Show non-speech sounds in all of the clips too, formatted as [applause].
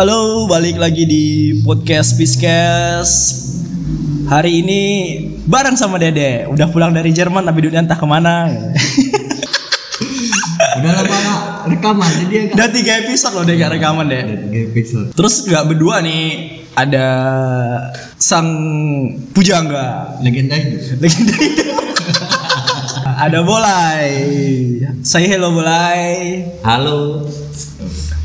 Halo, balik lagi di podcast Piskes. Hari ini bareng sama Dede. Udah pulang dari Jerman tapi dunia entah ke mana. [laughs] Udah lama rekaman jadi agak Udah tiga episode loh dia gak rekaman deh. tiga episode. Terus nggak berdua nih. Ada sang pujangga. Legenda hidup. Legenda hidup. [laughs] ada Bolai. Say hello Bolai. Halo.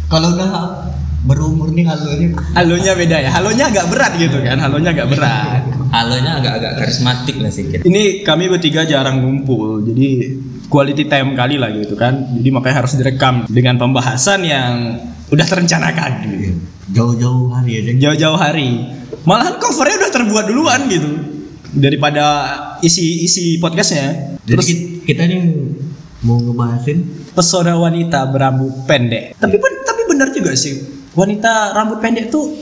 Kalau udah berumur nih halunya Halonya beda ya. Halonya agak berat gitu kan. Halonya agak berat. Halonya agak-agak karismatik lah sedikit. Ini kami bertiga jarang ngumpul, jadi quality time kali lah gitu kan. Jadi makanya harus direkam dengan pembahasan yang udah terencanakan gitu. jauh-jauh hari aja. Jauh-jauh hari. Malahan covernya udah terbuat duluan gitu. Daripada isi-isi podcastnya. Jadi Terus kita, kita nih mau ngebahasin pesona wanita berambut pendek. Tapi pun benar juga sih. Wanita rambut pendek tuh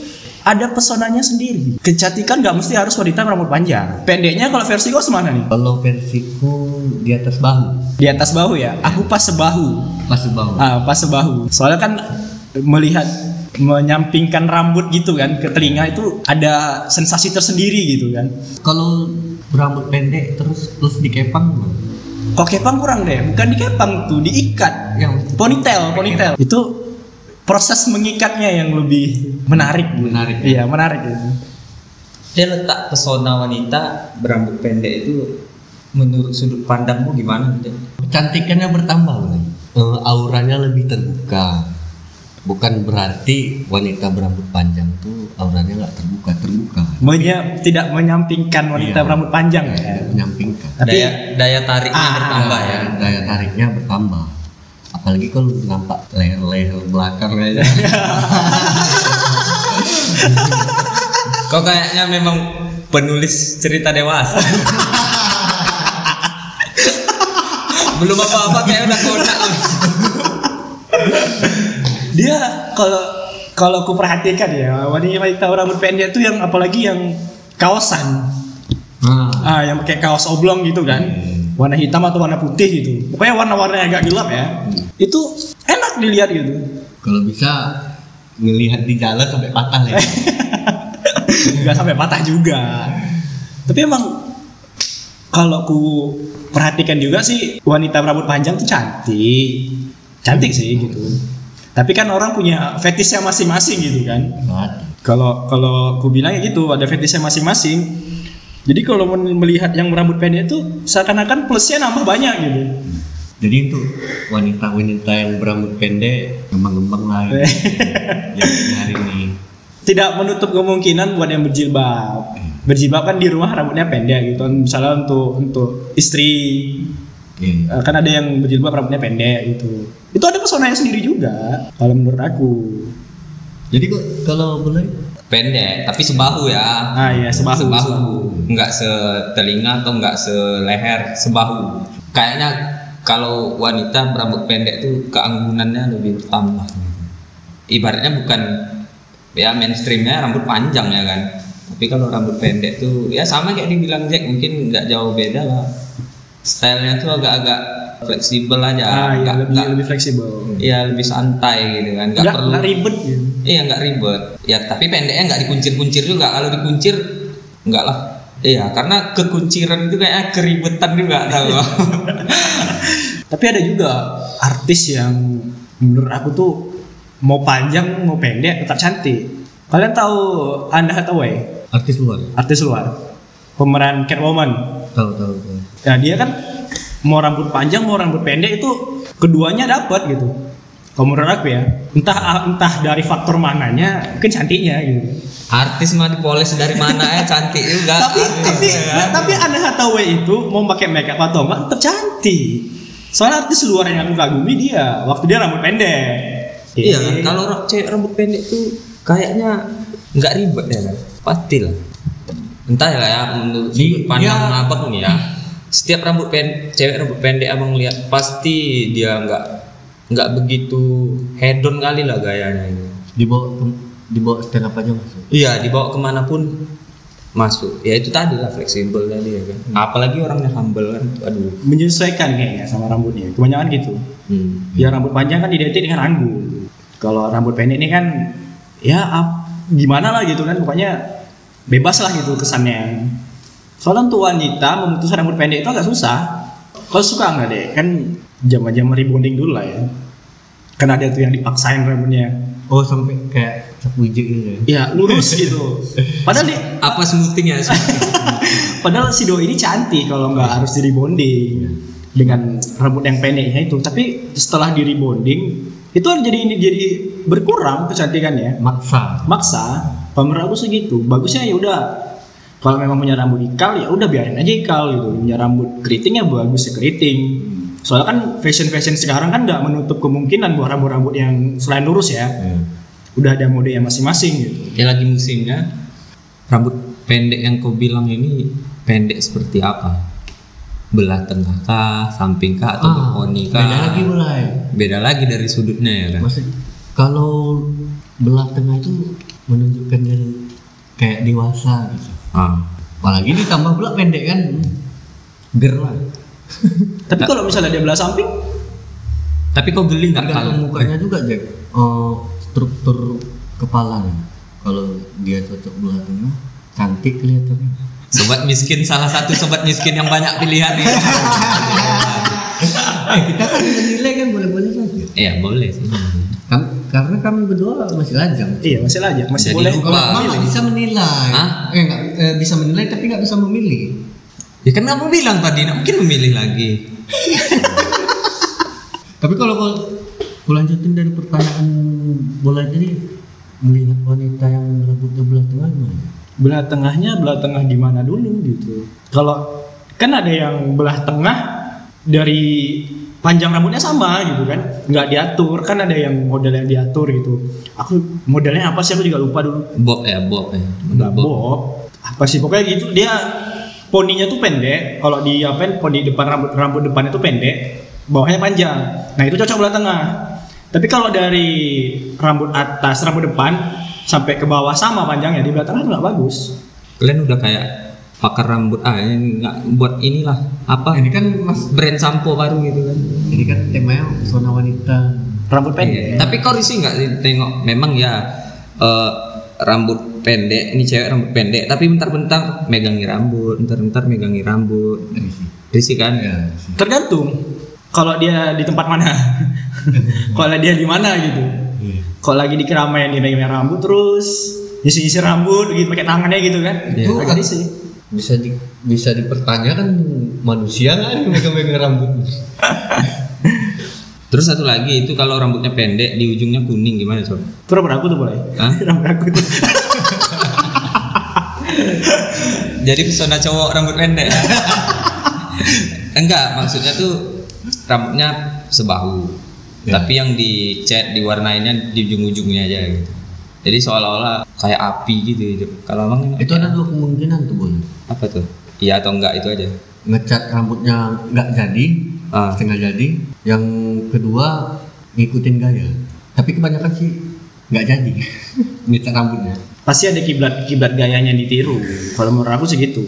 ada pesonanya sendiri. Kecantikan nggak mesti harus wanita berambut panjang. Pendeknya kalau versi gue semana nih? kalau versiku di atas bahu, Di atas bahu ya. Aku pas sebahu. pas bahu. Ah, pas sebahu. Soalnya kan melihat menyampingkan rambut gitu kan ke telinga itu ada sensasi tersendiri gitu kan. Kalau berambut pendek terus terus dikepang? Kok kepang kurang deh, bukan dikepang tuh, diikat. Yang Ponytail, ponytail. Itu proses mengikatnya yang lebih menarik. gitu. Menarik. Iya, menarik gitu. Dia letak pesona wanita berambut pendek itu menurut sudut pandangmu gimana? Dek? kecantikannya bertambah? Eh, auranya lebih terbuka. Bukan berarti wanita berambut panjang tuh auranya nggak terbuka, terbuka. Menya, tidak menyampingkan wanita Iya. berambut panjang ya. Tidak menyampingkan. Tapi daya daya tariknya Ah, bertambah ya. daya, daya tariknya bertambah apalagi kalau nampak leher-leher belakang aja. [laughs] Kok kayaknya memang penulis cerita dewasa. [laughs] Belum apa-apa kayak udah kodak. dia kalau kalau aku perhatikan ya wanita wanita rambut pendek tuh yang apalagi yang kaosan. Nah, ah yang pakai kaos oblong gitu kan. Warna hitam atau warna putih gitu. Pokoknya warna-warna agak gelap ya itu enak dilihat gitu. Kalau bisa ngelihat di jalan sampai patah ya. [laughs] Nggak sampai patah juga. Tapi emang kalau ku perhatikan juga sih wanita rambut panjang tuh cantik. Cantik sih gitu. Tapi kan orang punya fetishnya masing-masing gitu kan. Kalau kalau aku bilang gitu, ada fetishnya masing-masing. Jadi kalau melihat yang berambut pendek itu seakan-akan plusnya nambah banyak gitu. Jadi untuk wanita-wanita yang berambut pendek ngembang-ngembang lah [laughs] ya. Hari ini Tidak menutup kemungkinan buat yang berjilbab. Berjilbab kan di rumah rambutnya pendek gitu. Misalnya untuk untuk istri Iya. eh, kan ada yang berjilbab rambutnya pendek gitu. Itu ada pesonanya sendiri juga kalau menurut aku. jadi kok kalau boleh Pendek, tapi sebahu ya. Ah iya sebahu. sebahu nggak setelinga atau nggak seleher sebahu kayaknya kalau wanita berambut pendek tuh keanggunannya lebih bertambah ibaratnya bukan ya mainstreamnya rambut panjang ya kan tapi kalau rambut pendek tuh ya sama kayak dibilang Jack mungkin nggak jauh beda lah stylenya tuh agak-agak fleksibel aja Ah iya nggak- lebih nggak- lebih fleksibel. Iya lebih santai gitu kan nggak perlu nggak ribet gitu. Iya nggak ribet. Ya tapi pendeknya nggak dikuncir-kuncir juga. Kalau dikuncir nggak lah. Iya karena kekunciran itu kayaknya keribetan juga tahu. [laughs] Tapi ada juga artis yang menurut aku tuh mau panjang mau pendek tetap cantik. Kalian tahu Anne Hathaway, artis luar artis luar, pemeran Catwoman. tahu tahu tahu Nah dia kan mau rambut panjang mau rambut pendek itu keduanya dapat gitu. Kalau menurut aku ya, entah entah dari faktor mananya, mungkin cantiknya gitu. Artis mah dipoles dari mana ya cantik juga. tapi tapi ya kan? tapi Anne Hathaway itu mau pakai makeup atau enggak tetap cantik. Soalnya artis luar yang aku kagumi dia waktu dia rambut pendek. Iya Eh, kalau cewek rambut pendek tuh kayaknya nggak ribet ya kan. Pasti lah. Entah ya ya menurut Di- sudut pandang dia- abang nih ya. Setiap rambut pendek, cewek rambut pendek abang lihat pasti dia nggak nggak begitu hedon kali lah gayanya ini. dibawa ke- dibawa stand up aja masuk Iya, dibawa ke mana pun masuk. Ya itu tadi lah fleksibel tadi ya kan. Apalagi orangnya humble kan. Aduh. menyesuaikan kayaknya sama rambutnya. Kebanyakan gitu. Hmm. Ya rambut panjang kan identik dengan anggun. Kalau rambut pendek ini kan ya ap- gimana lah gitu kan pokoknya bebas lah gitu kesannya soalnya untuk wanita memutuskan rambut pendek itu agak susah kau suka nggak deh kan zaman-zaman rebonding dulu lah ya. Kan ada tuh yang dipaksain rambutnya Oh sampai kayak hijau gitu ya. ya lurus gitu. Padahal di, [laughs] Apa smoothing ya? [laughs] padahal si doi ini cantik kalau nggak harus di rebonding dengan rambut yang pendeknya itu. Tapi setelah di rebonding itu jadi ini jadi berkurang kecantikannya. Maksa. maksa pamer aku segitu. Bagusnya ya udah kalau memang punya rambut ikal ya udah biarin aja ikal gitu punya rambut keriting ya bagus ya keriting soalnya kan fashion fashion sekarang kan nggak menutup kemungkinan buat rambut-rambut yang selain lurus ya Iya. udah ada mode yang masing-masing gitu Ya lagi musimnya rambut pendek yang kau bilang ini pendek seperti apa? Belah tengah kah, samping kah, atau Ah, berponi kah? beda lagi mulai. Beda lagi dari sudutnya ya kan? Maksud kalau belah tengah itu menunjukkan dia kayak dewasa gitu. Ah. Apalagi ditambah pula pendek kan. Ger lah. [laughs] tapi kalau misalnya dia belah samping Tapi kau geli nggak kalau mukanya juga Jack. Oh, struktur kepalanya. Kalau dia cocok belah tengah, cantik kelihatannya. sobat miskin salah satu sobat miskin yang banyak pilihan ya? [laughs] eh, kita kan menilai kan boleh-boleh saja. Iya boleh sih. Karena kami berdua masih lajang. iya masih aja masih Jadi boleh lupa. Kalau nggak bisa menilai, Hah? eh, nggak, eh, bisa menilai tapi nggak bisa memilih. Ya kan kamu bilang tadi, nggak mungkin memilih lagi. [laughs] Tapi kalau kau kau lanjutin dari pertanyaan bola jadi melihat wanita yang rambutnya belah tengah gimana? belah tengahnya belah tengah gimana dulu gitu kalau kan ada yang belah tengah dari panjang rambutnya sama gitu kan. Nggak diatur. Kan ada yang model yang diatur gitu. Aku modelnya apa sih? Aku juga lupa dulu. Bob ya, Bob ya. nggak bob. Apa sih? Pokoknya gitu. Dia poninya tuh pendek. Kalau di apa poni depan rambut rambut depannya tuh pendek. Bawahnya panjang. Nah itu cocok belah tengah. Tapi kalau dari rambut atas rambut depan sampai ke bawah sama panjangnya di belah tengah nggak bagus. Kalian udah kayak pakar rambut ah ini nggak buat inilah apa Ini kan mas, brand sampo baru gitu kan. ini kan temanya pesona wanita. rambut Iya. pendek Tapi kau risih nggak sih tengok memang ya eh, rambut pendek ini cewek rambut pendek tapi bentar-bentar megangi rambut, bentar-bentar megangi rambut. Risih kan? Ya, tergantung kalau dia di tempat mana [laughs] kalau dia di mana gitu Iya. kalau lagi di keramaian dia megang rambut terus isi-isi rambut gitu pakai tangannya gitu kan Iya. itu agak risih bisa di, bisa dipertanyakan manusia nggak nih megang-megang rambut? [laughs] Terus satu lagi itu kalau rambutnya pendek di ujungnya kuning gimana sob? itu rambut aku tuh boleh Hah? [laughs] rambut aku tuh [laughs] Jadi pesona cowok rambut pendek. Enggak, maksudnya tuh rambutnya sebahu. Ya. Tapi yang dicat diwarnainnya di ujung-ujungnya aja gitu. Jadi seolah-olah kayak api gitu hidup. Kalau abang Itu ada dua kemungkinan tuh boleh. apa tuh? Iya atau enggak itu aja. Ngecat rambutnya nggak jadi, Ah. setengah jadi. Yang kedua ngikutin gaya. Tapi kebanyakan sih nggak jadi [laughs] ngecat rambutnya. pasti ada kiblat kiblat gayanya yang ditiru kalau menurut aku sih gitu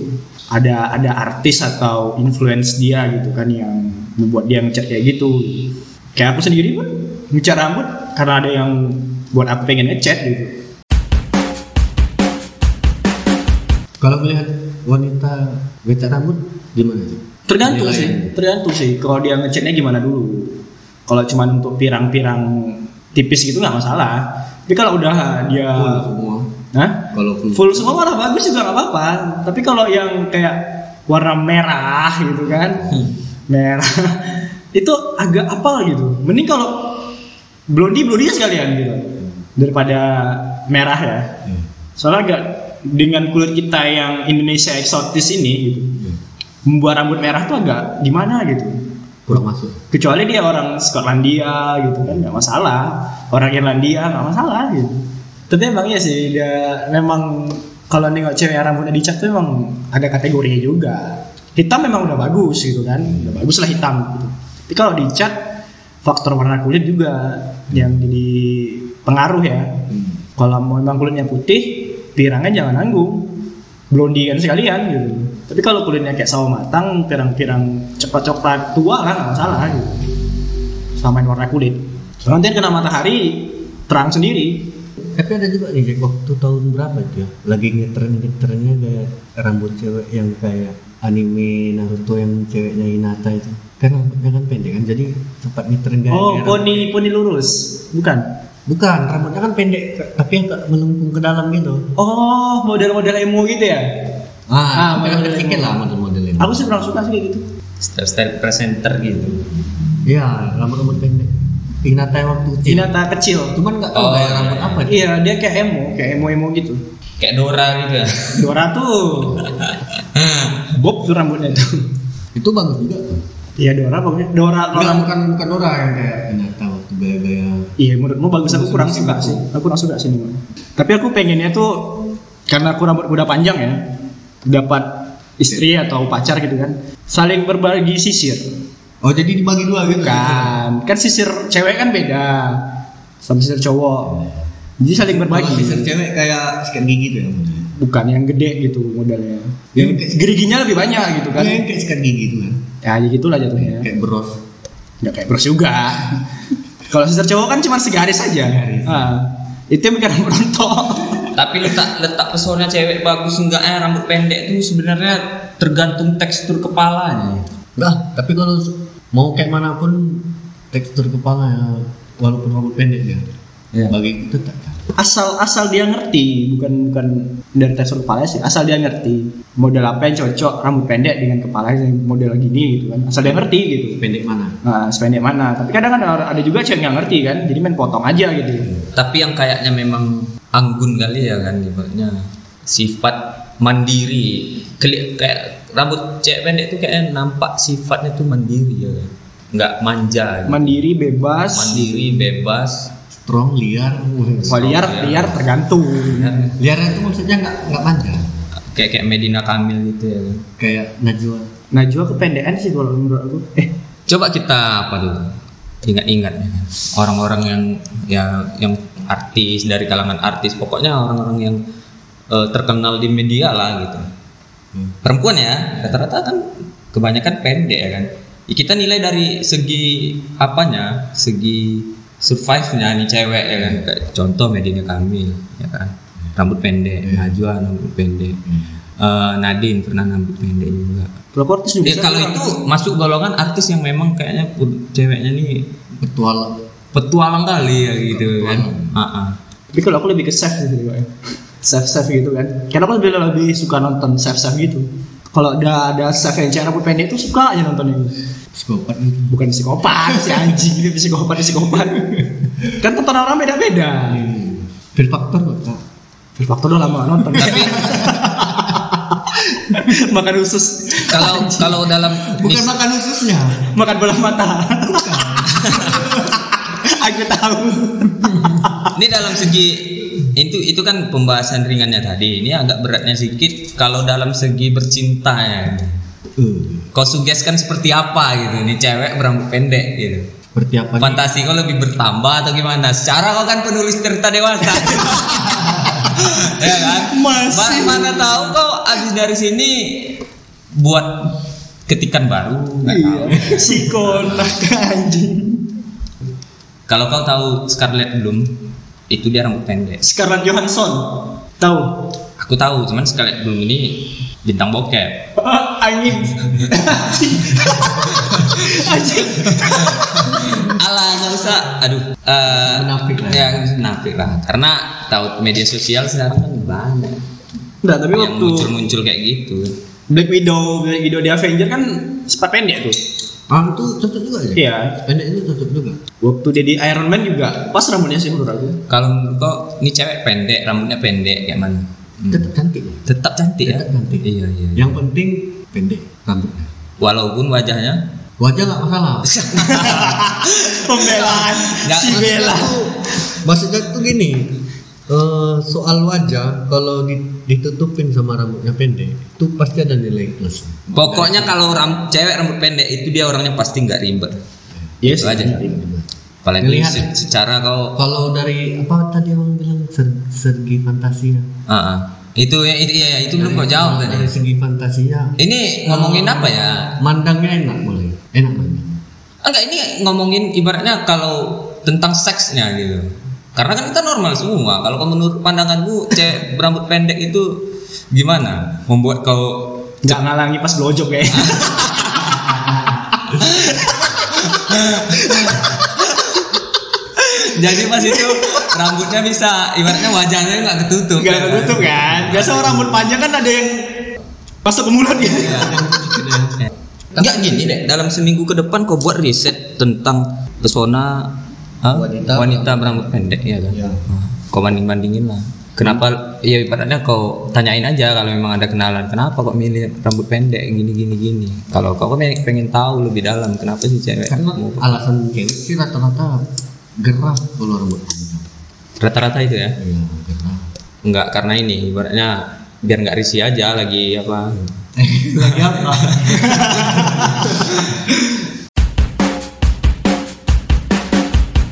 ada ada artis atau influence dia gitu kan yang membuat dia ngecat kayak gitu kayak aku sendiri pun ngecat rambut karena ada yang buat aku pengen ngecat gitu. Kalau melihat wanita ngecat rambut gimana sih? tergantung Nilai. sih tergantung sih. Kalau dia ngecatnya gimana dulu? Kalau cuma untuk pirang-pirang tipis gitu nggak masalah. Tapi kalau udah dia Full semua. Hah? Kalau full, full semua malah bagus juga nggak apa-apa. Tapi kalau yang kayak warna merah gitu kan merah [laughs] itu agak apa gitu. Mending kalau blondie blondie sekalian gitu daripada merah ya. Hmm. soalnya agak dengan kulit kita yang Indonesia eksotis ini gitu Hmm. membuat rambut merah tuh agak gimana gitu. Kurang masuk. kecuali dia orang Skotlandia gitu kan nggak masalah. Orang Irlandia nggak masalah gitu. Tapi emang iya sih dia memang kalau nengok cewek yang rambutnya dicat tuh memang ada kategorinya juga. Hitam memang udah bagus gitu kan. Udah bagus lah hitam gitu. Tapi kalau dicat faktor warna kulit juga yang jadi pengaruh ya. Hmm. kalau memang kulitnya putih pirangnya jangan nanggung. Blondie kan sekalian gitu. Tapi kalau kulitnya kayak sawo matang pirang-pirang cepat coklat tua lah nggak masalah gitu. Samain warna kulit. Nanti kena matahari terang sendiri. Tapi ada juga nih waktu tahun berapa itu ya? Lagi ngetren ngetrennya kayak rambut cewek yang kayak anime Naruto yang ceweknya Hinata itu. Kan rambutnya kan pendek kan jadi sempat ngetren Oh, poni poni lurus. Bukan. Bukan rambutnya kan pendek tapi yang ke- melengkung ke dalam gitu Oh, model-model emo gitu ya. ah, Ah, model- sedikit lah model-modelnya Aku sih kurang suka sih kayak gitu. Style-style presenter gitu. iya rambut-rambut pendek Hinata yang waktu kecil Hinata kecil. cuman nggak tahu Oh, kayak iya, rambut iya. apa dia Iya, dia kayak emo, kayak emo-emo gitu. Kayak Dora gitu ya. Dora tuh. [laughs] Bob tuh rambutnya tuh. itu bagus juga tuh Iya Dora pokoknya. Dora kalau Enggak, rambut bukan bukan Dora yang kayak Hinata Iya menurutmu bagus aku kurang suka sih. Aku kurang suka sih. Tapi aku pengennya tuh karena aku rambut udah panjang ya, dapat istri atau pacar gitu kan, saling berbagi sisir. Oh jadi dibagi dua gitu Kan, kan sisir cewek kan beda sama sisir cowok. Jadi saling berbagi. sisir cewek kayak sikat gigi tuh ya. Bukan yang gede gitu modelnya. Yang geriginya lebih banyak gitu kan. Iya, yang kayak sikat gigi tuh kan. Ya ya gitulah jatuhnya. Kayak bros. Nggak kayak bros juga. [laughs] Kalau sisir cowok kan cuma segaris aja. Segaris. Ah, itu yang bikin rambut rontok. Tapi letak letak pesona cewek bagus enggaknya rambut pendek itu sebenarnya tergantung tekstur kepalanya. Nah, tapi kalau mau kayak mana pun tekstur kepala ya walaupun rambut pendek dia. Iya. Bagi itu tak asal asal dia ngerti bukan bukan dari tekstur kepala sih asal dia ngerti model apa yang cocok rambut pendek dengan kepala yang model gini gitu kan asal dia ngerti gitu pendek mana? nah sependek mana tapi kadang kan ada juga cewek yang nggak ngerti kan jadi main potong aja gitu Tapi yang kayaknya memang anggun kali ya kan ibaratnya sifat mandiri. Keli- kayak rambut cewek pendek itu kayak nampak sifatnya tuh mandiri ya kan. Nggak manja. gitu. mandiri bebas Mandiri, bebas. Strong, liar. Wah, liar ya. liar tergantung Liar itu maksudnya nggak nggak manja. Kayak kayak Medina Kamil gitu ya. Kayak Najwa. Najwa kependekan sih kalau menurut aku eh Coba kita apa dulu? Ingat-ingat ya. Orang-orang yang ya yang artis dari kalangan artis, pokoknya orang-orang yang eh, terkenal di media lah gitu. Perempuan ya, rata-rata kan kebanyakan pendek ya kan. Ya, kita nilai dari segi apanya, segi survive-nya nih cewek ya kan. Kayak contoh Medina Kamil ya kan. Rambut pendek, Najwa rambut pendek. Eh, Nadine pernah rambut pendek juga. kalau aku artis juga Ya, kalau itu masuk golongan artis yang memang kayaknya ceweknya nih Petualang. petualang kali ya gitu kan. Heeh. tapi kalau aku lebih ke chef gitu ya chef chef gitu kan karena aku lebih lebih suka nonton chef chef gitu kalau ada ada cewek rambut pendek itu suka aja nontonnya Psikopat. Gitu. bukan psikopat si anjing ini psikopat psikopat. Kan tontonan orang beda beda Fear Factor kok Factor udah lama nonton. Tapi [laughs] makan usus. Kalau kalau dalam Bukan makan ususnya. makan bola mata. [laughs] Aku tahu [laughs] ini dalam segi itu itu kan pembahasan ringannya tadi. Ini agak beratnya sedikit kalau dalam segi bercinta ya. Eh, Kau sugeskan seperti apa gitu nih cewek berambut pendek gitu. seperti apa? Fantasi kau lebih bertambah atau gimana? Secara kau kan penulis cerita dewasa. [laughs] ya kan? Masih. Ma- mana tahu kau abis dari sini buat ketikan baru. iya [laughs] si konak anjing Kalau kau tahu Scarlett Bloom, itu dia rambut pendek. Scarlett Johansson tahu Aku tahu, cuman Scarlett Bloom ini bintang bokep. [laughs] [laughs] anjing anjing Alah, nggak usah. Aduh. Menafik lah. Ya, menafik lah. Karena tahu media sosial sekarang kan banyak Enggak, tapi yang waktu muncul-muncul kayak gitu. Black Widow, Black Widow di Avenger kan sempat pendek tuh. Ah itu cocok juga ya? Iya. Pendek itu cocok juga. Waktu dia di Iron Man juga pas rambutnya sih menurut aku. Kalau menurut kau ini cewek pendek, rambutnya pendek kayak mana? Hmm. Tetap cantik. ya? Tetap cantik ya? Tetap cantik. Iya, iya. Yang penting pendek rambutnya. Walaupun wajahnya Wajah nggak masalah. [laughs] Pembelaan si Bella. Maksudnya tuh gini. Eh, soal wajah kalau di- ditutupin sama rambutnya pendek itu pasti ada nilai plus. Pokoknya kalau ram, cewek rambut pendek itu dia orangnya pasti nggak ribet. Yes. Itu aja. Apalagi Ngelihat. se- secara kau Kalau dari apa tadi abang bilang ser- segi fantasinya. Ah, ah. itu ya itu ya itu belum kau jawab tadi. Dari segi fantasinya. Ini ngomongin apa ya? Mandangnya enak mulai. Enak mandang. Enggak ini ngomongin ibaratnya kalau tentang seksnya gitu. Karena kan kita normal semua. Kalau kau menurut pandanganmu cewek berambut pendek itu gimana? Membuat kau nggak ngalangi pas blowjob kayak [laughs] jadi pas itu rambutnya bisa ibaratnya wajahnya nggak ketutup. nggak ya kan? ketutup kan biasa orang rambut panjang kan ada yang masuk ke mulut gitu Enggak gini deh, dalam seminggu ke depan kau buat riset tentang pesona ah, Wanita. wanita berambut pendek ya kan. Ya. Kau banding-bandingin lah. Kenapa ya ibaratnya kau tanyain aja kalau memang ada kenalan kenapa kok milih rambut pendek gini gini gini. Kalau kau kan pengen, pengen tahu lebih dalam kenapa sih cewek Karena mau- alasan cewek sih rata-rata gerah kalau rambut panjang. rata-rata itu ya. Iya, gerah. Enggak karena ini ibaratnya biar nggak risih aja lagi apa. [laughs] Lagi apa? [laughs]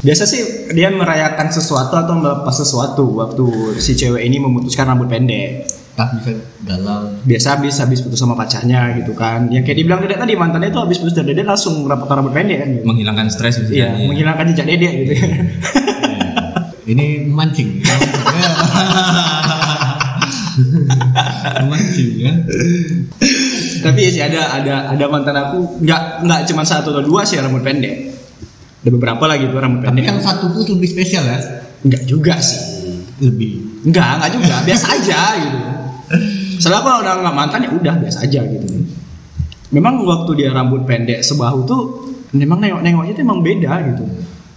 biasa sih dia merayakan sesuatu atau melepas sesuatu waktu si cewek ini memutuskan rambut pendek Tak bisa galau. biasa habis habis putus sama pacarnya gitu kan yang kayak dibilang dedek tadi mantannya itu habis putus dari dedek langsung rapat rambut pendek kan gitu. Menghilangkan stres iya misalnya. menghilangkan jejak dedek gitu Ini mancing. mancing ya. tapi ya sih ada ada ada mantan aku nggak nggak cuma satu atau dua sih rambut pendek ada beberapa lagi tuh rambut Tapi pendek. yang satu tuh lebih spesial ya. nggak juga sih. Lebih. nggak nggak juga. Biasa aja gitu. Soalnya kalau udah nggak mantan ya udah biasa aja gitu. Memang waktu dia rambut pendek sebahu tuh memang nengok nengoknya tuh emang beda gitu.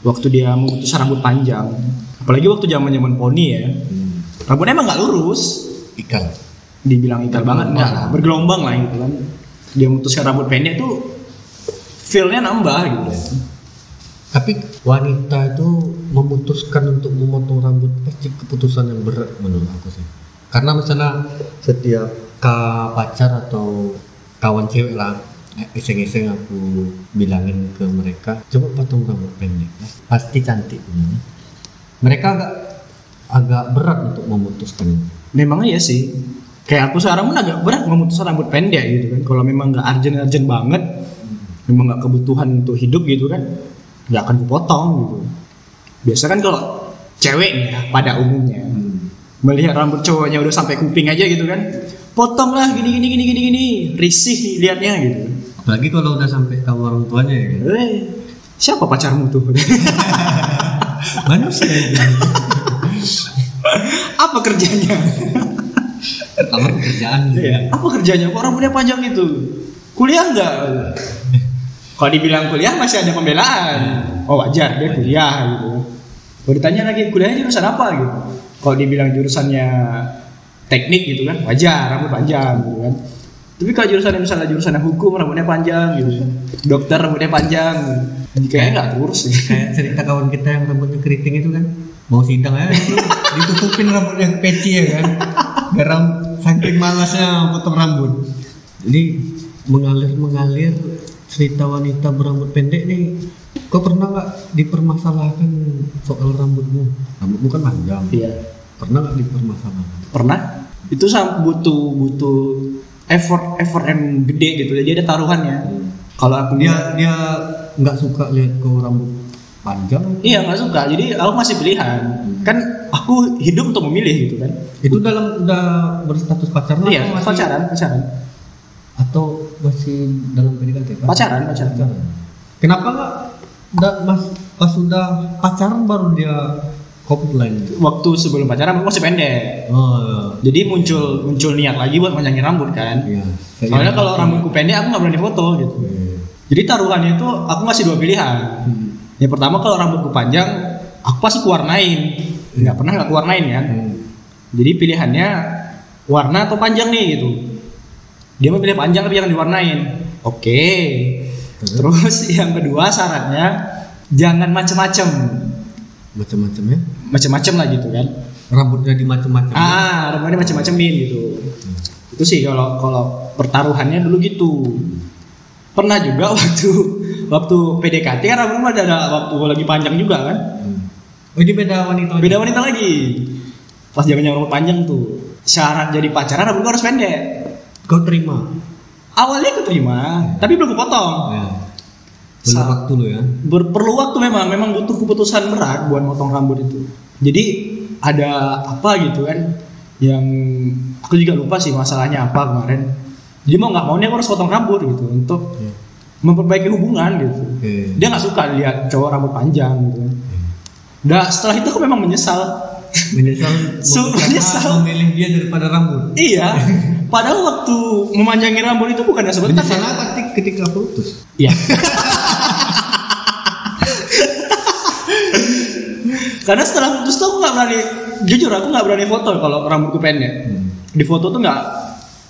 Waktu dia memutus rambut panjang. Apalagi waktu zaman zaman poni ya. Rambutnya emang nggak lurus. Ikan. dibilang ikal banget. Enggak lah bergelombang lah gitu kan. Dia memutuskan rambut pendek tuh feelnya nambah gitu Tapi wanita itu memutuskan untuk memotong rambut pasti keputusan yang berat menurut aku sih. Karena misalnya setiap ka pacar atau kawan cewek lah iseng-iseng aku bilangin ke mereka coba potong rambut pendek ya. pasti cantik Hmm. mereka agak agak berat untuk memutuskan memang iya sih kayak aku sekarang pun agak berat memutuskan rambut pendek gitu kan kalau memang nggak urgent urgent banget memang nggak kebutuhan untuk hidup gitu kan nggak akan kupotong gitu biasa kan kalau cewek nih ya, pada umumnya melihat rambut cowoknya udah sampai kuping aja gitu kan potong lah gini gini gini gini gini risih liatnya gitu apalagi kalau udah sampai tahu orang tuanya ya kan? eh siapa pacarmu tuh [laughs] manusia itu [laughs] apa kerjanya apa pekerjaan Iya. Apa kerjanya? Kok rambutnya panjang itu? Kuliah enggak? [laughs] Kalau dibilang kuliah masih ada pembelaan. Oh wajar dia kuliah gitu. Kalau ditanya lagi kuliahnya jurusan apa gitu. Kalau dibilang jurusannya teknik gitu kan wajar rambut panjang gitu kan. Tapi kalau jurusan misalnya jurusan hukum rambutnya panjang gitu. Dokter rambutnya panjang. Kayaknya nggak kurus gitu. kayak cerita kawan kita yang rambutnya keriting itu kan mau sidang aja ditutupin rambutnya peci ya kan garam saking malasnya potong rambut jadi mengalir mengalir cerita wanita berambut pendek nih kau pernah nggak dipermasalahkan soal rambutmu rambutmu kan panjang Iya. pernah nggak dipermasalahkan Pernah? Itu sam- butuh butuh effort effort yang gede gitu. Jadi ada taruhannya. Kalau aku dia dia nggak suka lihat kau rambut panjang Iya nggak suka. Jadi aku masih pilihan. Kan aku hidup untuk memilih gitu kan. itu dalam udah berstatus pacaran Iya atau masih- pacaran pacaran atau masih dalam PDKT Pak? pacaran pacaran. pacaran. Kenapa nggak nggak mas pas sudah pacaran baru dia komplain? Waktu sebelum pacaran aku masih pendek. Oh Jadi muncul muncul niat lagi buat panjangin rambut kan. iya. Soalnya kalau rambutku pendek aku nggak berani foto gitu. Iya. Jadi taruhannya itu aku ngasih dua pilihan. Hmm. Yang pertama kalau rambutku panjang aku pasti kuwarnain. Nggak pernah nggak kuwarnain kan. Hmm. Jadi pilihannya warna atau panjang nih gitu. Dia mau pilih panjang tapi jangan diwarnain. Oke. Terus [laughs] yang kedua syaratnya jangan macem-macem. Macam-macam ya? Macem-macem lah gitu kan. Rambutnya di macam-macam. Ah, rambutnya macem-macemin gitu. Itu sih kalau kalau pertaruhannya dulu gitu. Pernah juga [laughs] waktu waktu PDKT kan rambutnya ada, ada waktu lagi panjang juga kan. Hmm. Oh ini beda wanita. Beda wanita lagi. Pas zamannya rambut panjang tuh. Syarat jadi pacaran rambutku harus pendek. Kau terima? Awalnya aku terima, tapi belum potong. Ya. Perlu waktu lo ya. Ber- perlu waktu memang, memang butuh keputusan berat buat motong rambut itu. jadi ada apa gitu kan yang aku juga lupa sih masalahnya apa kemarin dia mau nggak mau nih aku harus potong rambut gitu untuk Iya. memperbaiki hubungan gitu Oke. dia nggak suka lihat cowok rambut panjang gitu kan Nah setelah itu aku memang menyesal Menyesal [laughs] karena menyesal. memilih dia daripada rambut. Iya [laughs] Padahal waktu memanjangin rambut itu bukannya sebentar Menyesal pasti ketika putus. Iya. [laughs] Karena setelah putus tuh aku nggak berani Jujur aku nggak berani foto kalau rambutku pendek. Di foto tuh nggak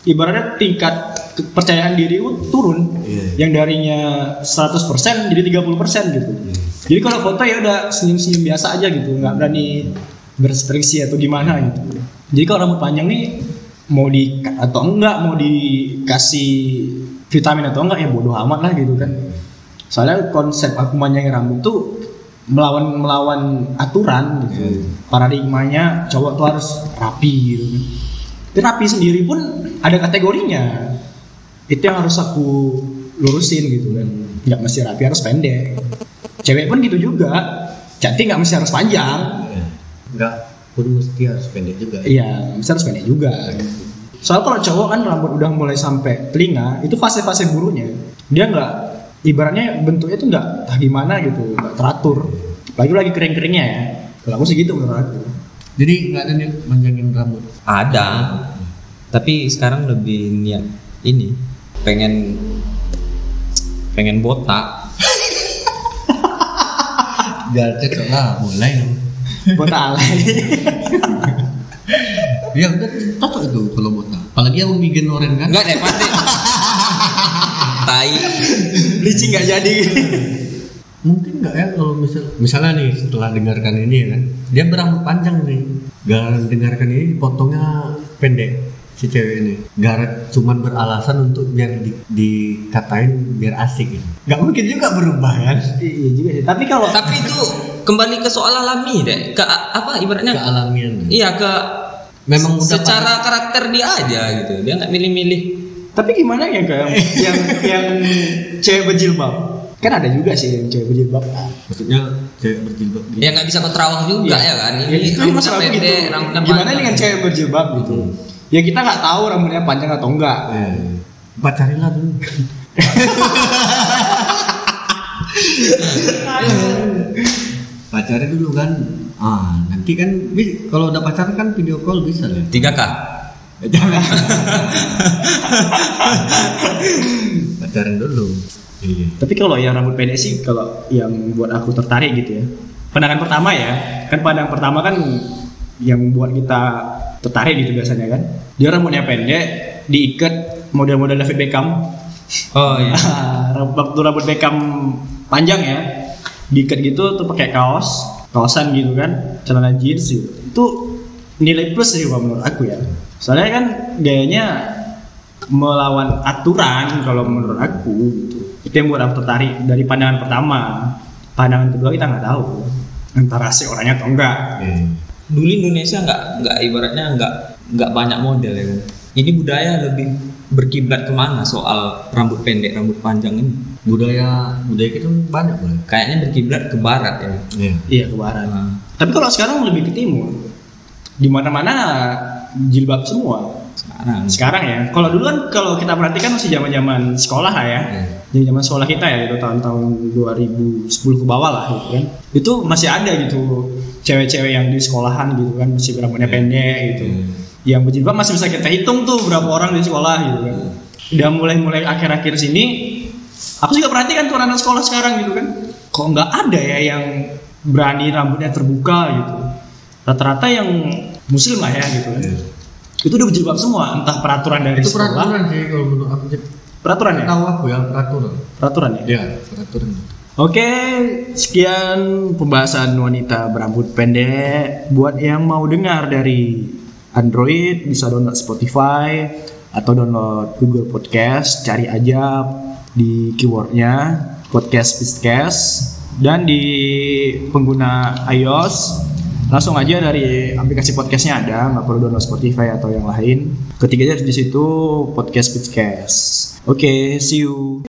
Ibaratnya tingkat kepercayaan diri itu turun. Iya. Yang darinya 100% jadi 30% gitu. Jadi kalau foto ya udah senyum-senyum biasa aja gitu nggak berani berekspresi atau gimana gitu. Jadi kalau rambut panjang nih mau di atau enggak mau dikasih vitamin atau enggak ya bodoh amat lah gitu kan. Soalnya konsep aku manjangin rambut tuh melawan melawan aturan gitu. Paradigmanya cowok tuh harus rapi gitu kan. Tapi rapi sendiri pun ada kategorinya. Itu yang harus aku lurusin gitu kan. Nggak mesti rapi harus pendek. Cewek pun gitu juga. Cantik nggak mesti harus panjang. Enggak pun mesti harus pendek juga. Iya, bisa harus pendek juga. Soal kalau cowok kan rambut udah mulai sampai telinga, itu fase-fase buruknya. Dia nggak, ibaratnya bentuknya tuh nggak entah gimana gitu, nggak teratur. Lagi lagi kering-keringnya ya. Kalau aku sih gitu menurut aku. Jadi nggak ada nih manjangin rambut. Ada. Tapi sekarang lebih niat ini pengen pengen botak. [laughs] Biar cocok lah, mulai dong. Buat alay. Ya udah cocok itu kalau botak. Apalagi yang bikin oren kan. Enggak deh pasti. Tai. Bleaching nggak jadi. Mungkin nggak ya kalau misal misalnya nih setelah dengarkan ini ya kan, dia berambut panjang nih. Gara dengarkan ini potongnya pendek si cewek ini. Gara cuman beralasan untuk biar di, dikatain biar asik gitu. Nggak mungkin juga berubah kan? iya juga sih. Tapi kalau Tapi itu kembali ke soal alami deh. Ke apa ibaratnya? Kealamian. Iya ke Memang udah secara karakter dia aja gitu. Dia nggak milih-milih. tapi gimana ya kayak [laughs] yang yang cewek berjilbab? Kan ada juga sih yang cewek berjilbab. Maksudnya cewek berjilbab gitu. Ya nggak bisa terawang juga ya kan. Ya, itu rambutnya masalah aku gitu. rambutnya Gimana dengan cewek berjilbab gitu? Ya kita nggak tahu rambutnya panjang atau enggak. Eh, pacarilah dulu. [laughs] Pacarin dulu kan. Ah, nanti kan kalau udah pacaran kan video call bisa lah. 3K. Jangan. pacaran dulu. Iya. Tapi kalau yang rambut pendek sih kalau yang buat aku tertarik gitu ya. Pandangan pertama ya, kan pandangan pertama kan yang buat kita tertarik gitu biasanya kan. Dia rambutnya pendek, diikat model-model David Beckham. Oh iya. [laughs] Waktu rambut Beckham panjang ya, diikat gitu tuh pakai kaos, kaosan gitu kan, celana jeans gitu. Itu nilai plus sih kalau menurut aku ya. Soalnya kan gayanya melawan aturan kalau menurut aku gitu. Itu yang buat aku tertarik dari pandangan pertama. Pandangan kedua kita nggak tahu antara si orangnya atau enggak. Iya. Dulu Indonesia nggak nggak ibaratnya nggak nggak banyak model ya. Ini budaya lebih berkiblat ke mana soal rambut pendek, rambut panjang ini? Budaya budaya kita banyak boleh. Kayaknya berkiblat ke barat ya. Iya. Iya ke barat. Nah, Tapi kalau sekarang lebih ke timur. Di mana-mana jilbab semua. sekarang. Sekarang ya. Kalau dulu kan kalau kita perhatikan masih zaman-zaman sekolah lah ya. Jadi zaman sekolah kita ya itu tahun-tahun 2010 ke bawah lah gitu kan. Itu masih ada gitu cewek-cewek yang di sekolahan gitu kan masih rambutnya pendek gitu. Yang berjilbab masih bisa kita hitung tuh berapa orang di sekolah gitu kan. Udah mulai-mulai akhir-akhir sini aku juga perhatikan tuh anak sekolah sekarang gitu kan. Kok nggak ada ya yang berani rambutnya terbuka gitu. Rata-rata yang muslim lah ya gitu kan. Itu udah berjilbab semua, entah peraturan dari Itu sekolah. peraturan sih kalau menurut aku. Peraturan ya? Tahu aku ya peraturan. Peraturan ya? Iya, peraturan. Oke, sekian pembahasan wanita berambut pendek. Buat yang mau dengar dari Android bisa download Spotify atau download Google Podcast. Cari aja di keywordnya podcast Podcast dan di pengguna iOS langsung aja dari aplikasi podcastnya ada nggak perlu download Spotify atau yang lain ketiganya di situ podcast Podcast oke see you